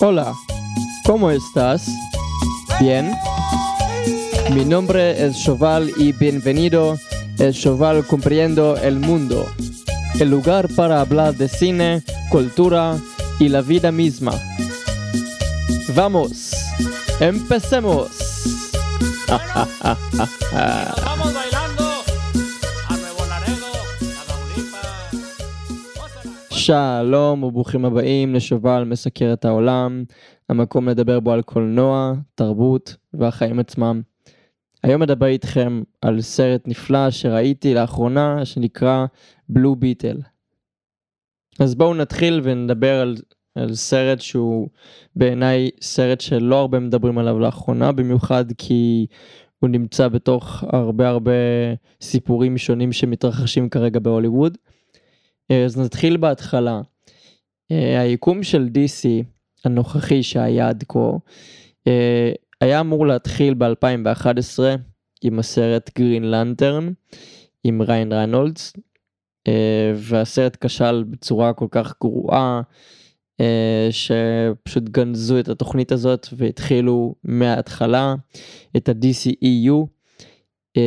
Hola, ¿cómo estás? Bien. Mi nombre es Choval y bienvenido el Choval Comprendiendo el Mundo, el lugar para hablar de cine, cultura y la vida misma. Vamos, empecemos. Vamos a שלום וברוכים הבאים לשובל מסקר את העולם, המקום לדבר בו על קולנוע, תרבות והחיים עצמם. היום אדבר איתכם על סרט נפלא שראיתי לאחרונה שנקרא בלו ביטל. אז בואו נתחיל ונדבר על, על סרט שהוא בעיניי סרט שלא הרבה מדברים עליו לאחרונה, במיוחד כי הוא נמצא בתוך הרבה הרבה סיפורים שונים שמתרחשים כרגע בהוליווד. אה, אז נתחיל בהתחלה. אה, היקום של DC הנוכחי שהיה עד כה אה, היה אמור להתחיל ב-2011 עם הסרט גרין לנטרן עם ריין רנולדס אה, והסרט כשל בצורה כל כך גרועה שפשוט גנזו את התוכנית הזאת והתחילו מההתחלה את ה-DCEU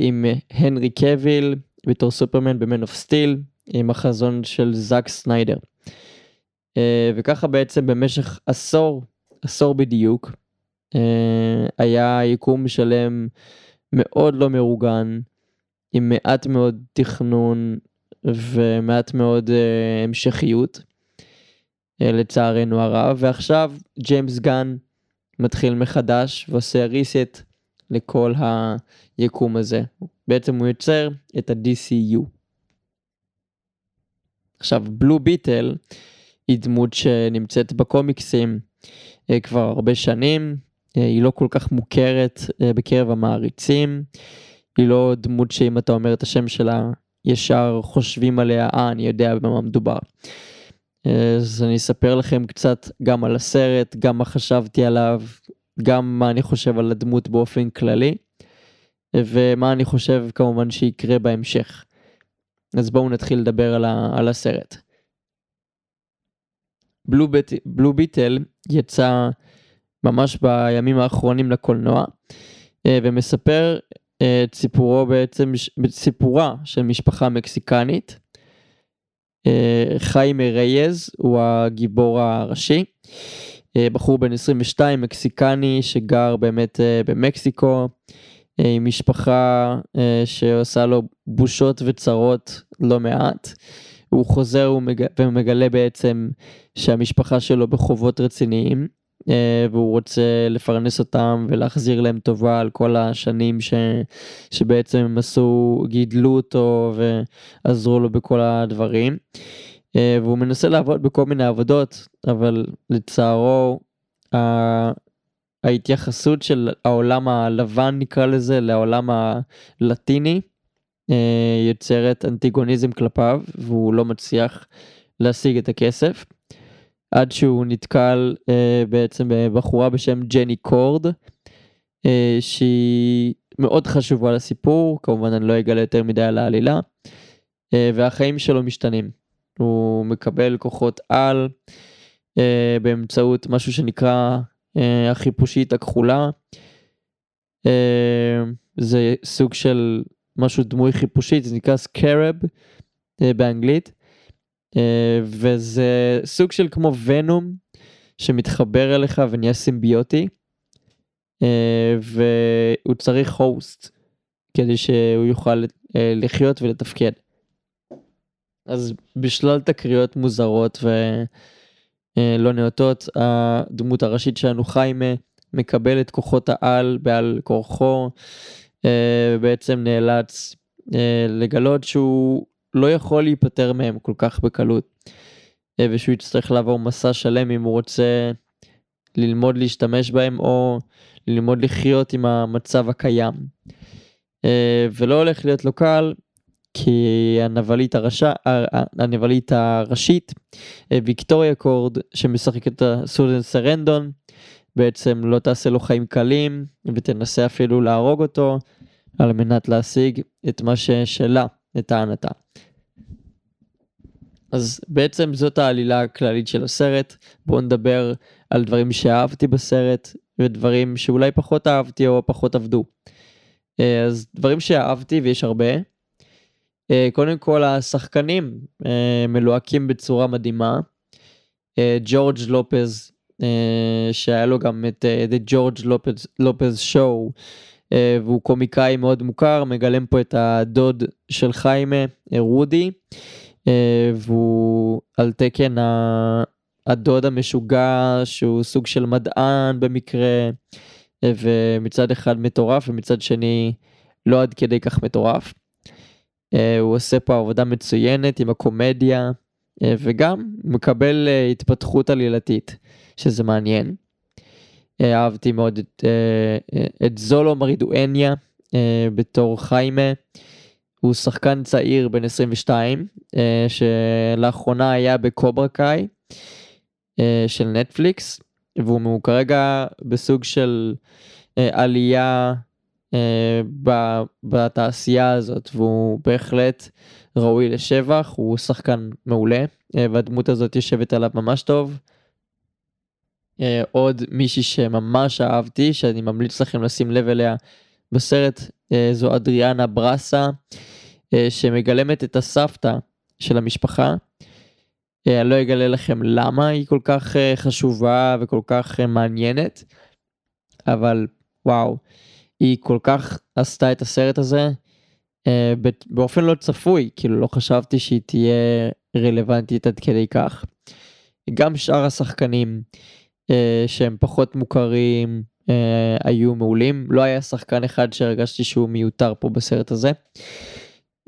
עם הנרי קוויל בתור סופרמן ב Man of Steel עם החזון של זאק סניידר. אה, וככה בעצם במשך עשור, עשור בדיוק, אה, היה יקום שלם מאוד לא מאורגן, עם מעט מאוד תכנון ומעט מאוד אה, המשכיות, לצערנו הרב, ועכשיו ג'יימס גן מתחיל מחדש ועושה reset לכל היקום הזה. בעצם הוא יוצר את ה-DCU. עכשיו, בלו ביטל היא דמות שנמצאת בקומיקסים אה, כבר הרבה שנים, אה, היא לא כל כך מוכרת אה, בקרב המעריצים, היא לא דמות שאם אתה אומר את השם שלה ישר חושבים עליה, אה, אני יודע במה מדובר. אז אני אספר לכם קצת גם על הסרט, גם מה חשבתי עליו, גם מה אני חושב על הדמות באופן כללי, ומה אני חושב כמובן שיקרה בהמשך. אז בואו נתחיל לדבר על, ה, על הסרט. בלו, ביט, בלו ביטל יצא ממש בימים האחרונים לקולנוע אה, ומספר אה, את סיפורו בעצם, סיפורה של משפחה מקסיקנית. אה, חיימה רייז הוא הגיבור הראשי, בחור בן 22 מקסיקני שגר באמת במקסיקו. אה, עם משפחה אה, שעושה לו בושות וצרות לא מעט. הוא חוזר ומג... ומגלה בעצם שהמשפחה שלו בחובות רציניים אה, והוא רוצה לפרנס אותם ולהחזיר להם טובה על כל השנים ש... שבעצם הם עשו, גידלו אותו ועזרו לו בכל הדברים. אה, והוא מנסה לעבוד בכל מיני עבודות, אבל לצערו ההתייחסות של העולם הלבן נקרא לזה לעולם הלטיני אה, יוצרת אנטיגוניזם כלפיו והוא לא מצליח להשיג את הכסף. עד שהוא נתקל אה, בעצם בבחורה בשם ג'ני קורד אה, שהיא מאוד חשובה לסיפור כמובן אני לא אגלה יותר מדי על העלילה והחיים שלו משתנים. הוא מקבל כוחות על באמצעות משהו שנקרא החיפושית הכחולה. אה, זה סוג של משהו דמוי חיפושית, זה נקרא סקרב אה, באנגלית. אה, וזה סוג של כמו ונום שמתחבר אליך ונהיה סימביוטי. אה, והוא צריך הוסט כדי שהוא יוכל אה, לחיות ולתפקד. אז בשלל תקריות מוזרות ו... אה, לא נאותות, הדמות הראשית שלנו חיימה מקבל את כוחות העל בעל כורחו, אה, בעצם נאלץ אה, לגלות שהוא לא יכול להיפטר מהם כל כך בקלות, ושהוא יצטרך לעבור מסע שלם אם הוא רוצה ללמוד להשתמש בהם או ללמוד לחיות עם המצב הקיים. ולא הולך להיות לו קל, כי הנבלית, הרשע, הנבלית הראשית, אה, ויקטוריה קורד, שמשחקת את הסוזן סרנדון, בעצם לא תעשה לו חיים קלים, ותנסה אפילו להרוג אותו, על מנת להשיג את מה ששלה, לטענתה. אז בעצם זאת העלילה הכללית של הסרט. בואו נדבר על דברים שאהבתי בסרט ודברים שאולי פחות אהבתי או פחות עבדו. אה, אז דברים שאהבתי ויש הרבה. אה, קודם כל השחקנים אה, מלוהקים בצורה מדהימה. אה, ג'ורג' לופז שהיה לו גם את The George Lopez, Show והוא קומיקאי מאוד מוכר מגלם פה את הדוד של חיימה רודי והוא על תקן הדוד המשוגע שהוא סוג של מדען במקרה ומצד אחד מטורף ומצד שני לא עד כדי כך מטורף. אה, הוא עושה פה עבודה מצוינת עם הקומדיה אה, וגם מקבל אה, התפתחות עלילתית שזה מעניין. אה, אהבתי מאוד את, את זולו מרידואניה בתור חיימה. הוא שחקן צעיר בן 22 אה, שלאחרונה היה בקוברה קאי אה, של נטפליקס והוא כרגע בסוג של עלייה בתעשייה הזאת והוא בהחלט ראוי לשבח הוא שחקן מעולה אה, והדמות הזאת יושבת עליו ממש טוב. אה, עוד מישהי שממש אהבתי שאני ממליץ לכם לשים לב אליה בסרט אה, זו אדריאנה ברסה אה, שמגלמת את הסבתא של המשפחה. אה, אני לא אגלה לכם למה היא כל כך אה, חשובה וכל כך אה, מעניינת אבל וואו היא כל כך עשתה את הסרט הזה אה, באופן לא צפוי כאילו לא חשבתי שהיא תהיה רלוונטית עד כדי כך. גם שאר השחקנים אה, שהם פחות מוכרים אה, היו מעולים לא היה שחקן אחד שהרגשתי שהוא מיותר פה בסרט הזה.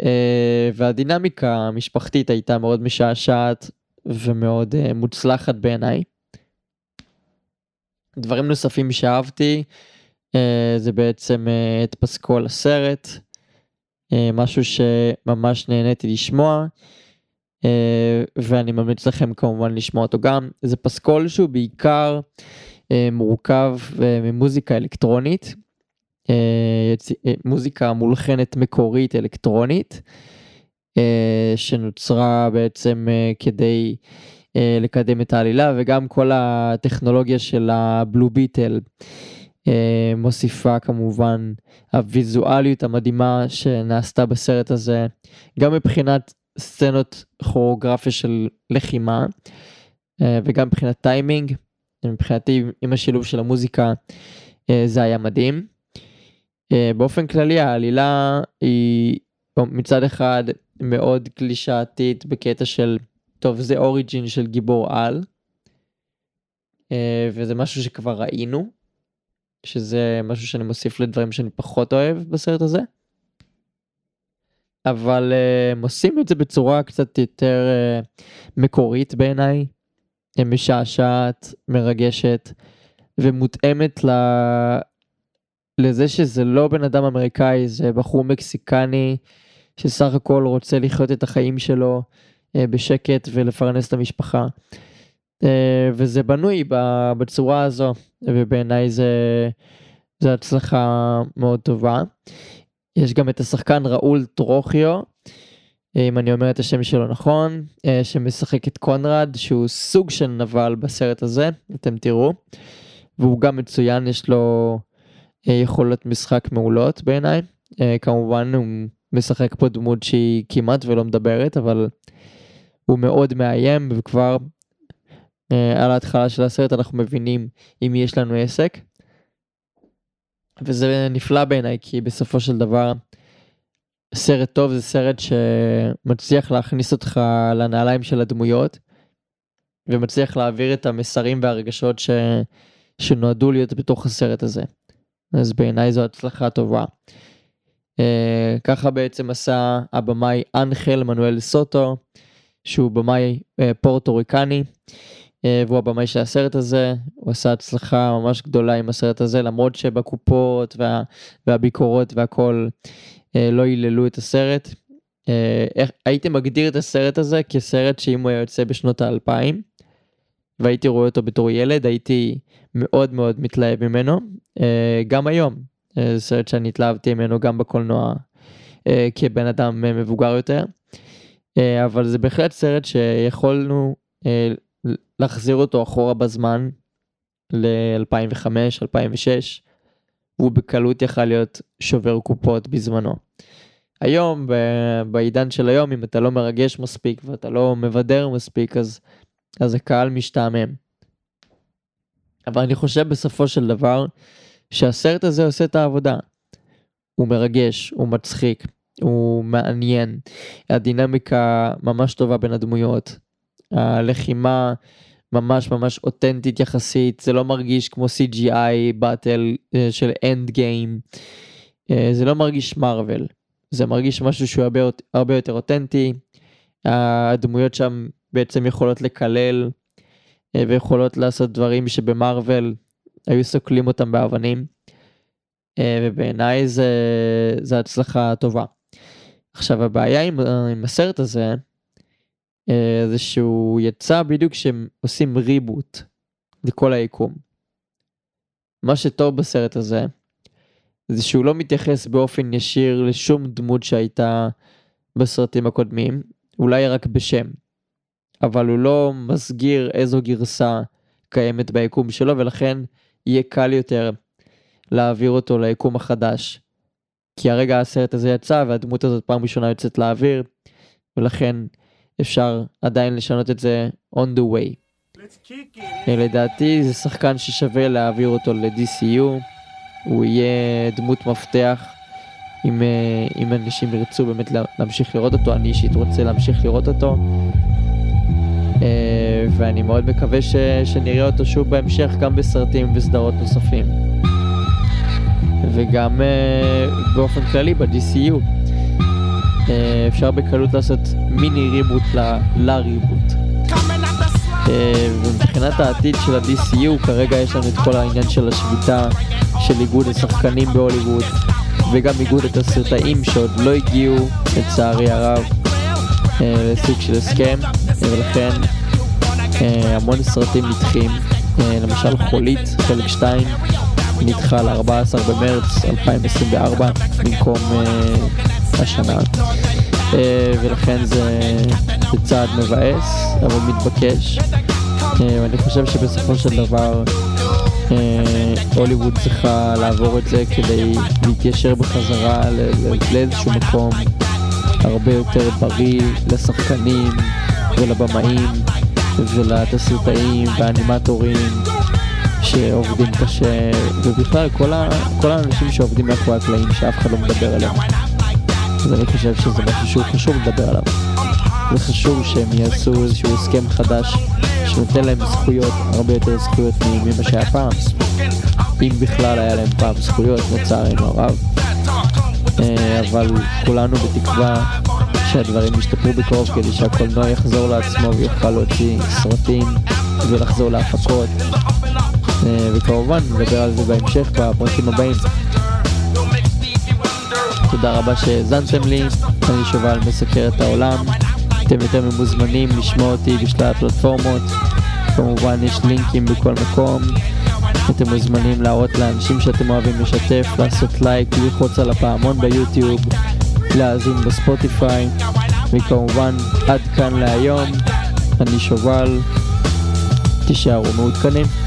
אה, והדינמיקה המשפחתית הייתה מאוד משעשעת ומאוד אה, מוצלחת בעיניי. דברים נוספים שאהבתי אה, זה בעצם אה, את פסקול הסרט, אה, משהו שממש נהניתי לשמוע. אה, ואני ממליץ לכם כמובן לשמוע אותו גם. זה פסקול שהוא בעיקר אה, מורכב אה, ממוזיקה אלקטרונית, אה, אה, מוזיקה מולחנת מקורית אלקטרונית, אה, שנוצרה בעצם אה, כדי אה, לקדם את העלילה וגם כל הטכנולוגיה של הבלו ביטל. אה, מוסיפה כמובן הוויזואליות המדהימה שנעשתה בסרט הזה, גם מבחינת סצנות כוריאוגרפיה של לחימה אה, וגם מבחינת טיימינג, מבחינתי עם השילוב של המוזיקה אה, זה היה מדהים. באופן כללי העלילה היא מצד אחד מאוד קלישאתית בקטע של טוב זה אוריג'ין של גיבור על וזה משהו שכבר ראינו שזה משהו שאני מוסיף לדברים שאני פחות אוהב בסרט הזה. אבל אה, הם עושים את זה בצורה קצת יותר אה, מקורית בעיניי, אה, משעשעת, מרגשת ומותאמת ל... לזה שזה לא בן אדם אמריקאי, זה בחור מקסיקני שסך הכל רוצה לחיות את החיים שלו אה, בשקט ולפרנס את המשפחה. אה, וזה בנוי בצורה הזו, ובעיניי זה, זה הצלחה מאוד טובה. יש גם את השחקן ראול טרוכיו, אה, אם אני אומר את השם שלו נכון, אה, שמשחק את קונרד, שהוא סוג של נבל בסרט הזה, אתם תראו. והוא גם מצוין, יש לו יכולות משחק מעולות בעיניי. כמובן הוא משחק פה דמות שהיא כמעט ולא מדברת, אבל הוא מאוד מאיים וכבר על ההתחלה של הסרט אנחנו מבינים עם מי יש לנו עסק. וזה נפלא בעיניי כי בסופו של דבר סרט טוב זה סרט שמצליח להכניס אותך לנעליים של הדמויות ומצליח להעביר את המסרים והרגשות ש... שנועדו להיות בתוך הסרט הזה. אז בעיניי זו הצלחה טובה. Uh, ככה בעצם עשה הבמאי אנחל מנואל סוטו שהוא במאי uh, פורטוריקני uh, והוא הבמאי של הסרט הזה. הוא עשה הצלחה ממש גדולה עם הסרט הזה למרות שבקופות וה, והביקורות והכל uh, לא היללו את הסרט. Uh, איך, הייתי מגדיר את הסרט הזה כסרט שאם הוא היה יוצא בשנות האלפיים והייתי רואה אותו בתור ילד הייתי מאוד מאוד מתלהב ממנו. גם היום זה סרט שאני התלהבתי ממנו גם בקולנוע כבן אדם מבוגר יותר. אבל זה בהחלט סרט שיכולנו להחזיר אותו אחורה בזמן ל-2005, 2006, והוא בקלות יכל להיות שובר קופות בזמנו. היום, ב- בעידן של היום, אם אתה לא מרגש מספיק ואתה לא מבדר מספיק, אז, אז הקהל משתעמם. אבל אני חושב בסופו של דבר, שהסרט הזה עושה את העבודה. הוא מרגש, הוא מצחיק, הוא מעניין, הדינמיקה ממש טובה בין הדמויות, הלחימה ממש ממש אותנטית יחסית, זה לא מרגיש כמו CGI battle אה, של Endgame, זה לא מרגיש מארוול, זה מרגיש משהו שהוא הרבה, הרבה יותר אותנטי, הדמויות שם בעצם יכולות לקלל אה, ויכולות לעשות דברים שבמרוויל היו סוקלים אותם באבנים. אה, ובעיניי זה, זה הצלחה טובה. עכשיו הבעיה עם, עם הסרט הזה, אה, זה שהוא יצא בדיוק כשהם עושים ריבוט לכל היקום. מה שטוב בסרט הזה, זה שהוא לא מתייחס באופן ישיר לשום דמות שהייתה בסרטים הקודמים, אולי רק בשם. אבל הוא לא מסגיר איזו גרסה קיימת ביקום שלו, ולכן יהיה קל יותר להעביר אותו ליקום החדש. כי הרגע הסרט הזה יצא והדמות הזאת פעם ראשונה יוצאת לאוויר, ולכן אפשר עדיין לשנות את זה on the way. לדעתי זה שחקן ששווה להעביר אותו ל-DCU, הוא יהיה דמות מפתח. אם, אם אנשים ירצו באמת להמשיך לראות אותו, אני אישית רוצה להמשיך לראות אותו. ואני מאוד מקווה ש, שנראה אותו שוב בהמשך גם בסרטים וסדרות נוספים. וגם באופן כללי ב-DCU. Uh, אפשר בקלות לעשות מיני ריבוט לריבוט. Uh, ומבחינת העתיד של ה-DCU כרגע יש לנו את כל העניין של השביתה של איגוד השחקנים בהוליווד וגם איגוד התסרטאים שעוד לא הגיעו לצערי הרב uh, לסוג של הסכם ולכן המון סרטים נדחים למשל חולית חלק 2 נדחה ל-14 במרץ 2024 במקום uh, השנה. uh, ולכן זה, זה צעד מבאס אבל מתבקש. uh, ואני חושב שבסופו של דבר הוליווד צריכה לעבור את זה כדי להתיישר בחזרה לאיזשהו מקום הרבה יותר בריא לשחקנים ולבמאים ולתסריטאים והאנימטורים שעובדים קשה, ובכלל כל, ה, כל האנשים שעובדים מאחורי הקלעים שאף אחד לא מדבר עליהם. אז אני חושב שזה משהו שהוא חשוב לדבר עליו. זה חשוב שהם יעשו איזשהו הסכם חדש שנותן להם זכויות, הרבה יותר זכויות ממה שהיה פעם. אם בכלל היה להם פעם זכויות, לצערנו הרב. אבל כולנו בתקווה שהדברים ישתפרו בקרוב כדי שהקולנוע יחזור לעצמו ויוכל להוציא סרטים ולחזור להפקות. וכמובן נדבר על זה בהמשך בפרקים הבאים. תודה רבה שהאזנתם לי, אני שובל מסקר את העולם. אתם יותר ממוזמנים לשמוע אותי בשלל הפלטפורמות. כמובן יש לינקים בכל מקום. אתם מוזמנים להראות לאנשים שאתם אוהבים לשתף, לעשות לייק, ללחוץ על הפעמון ביוטיוב, להאזין בספוטיפיי, וכמובן עד כאן להיום, אני שובל, תישארו מעודכנים.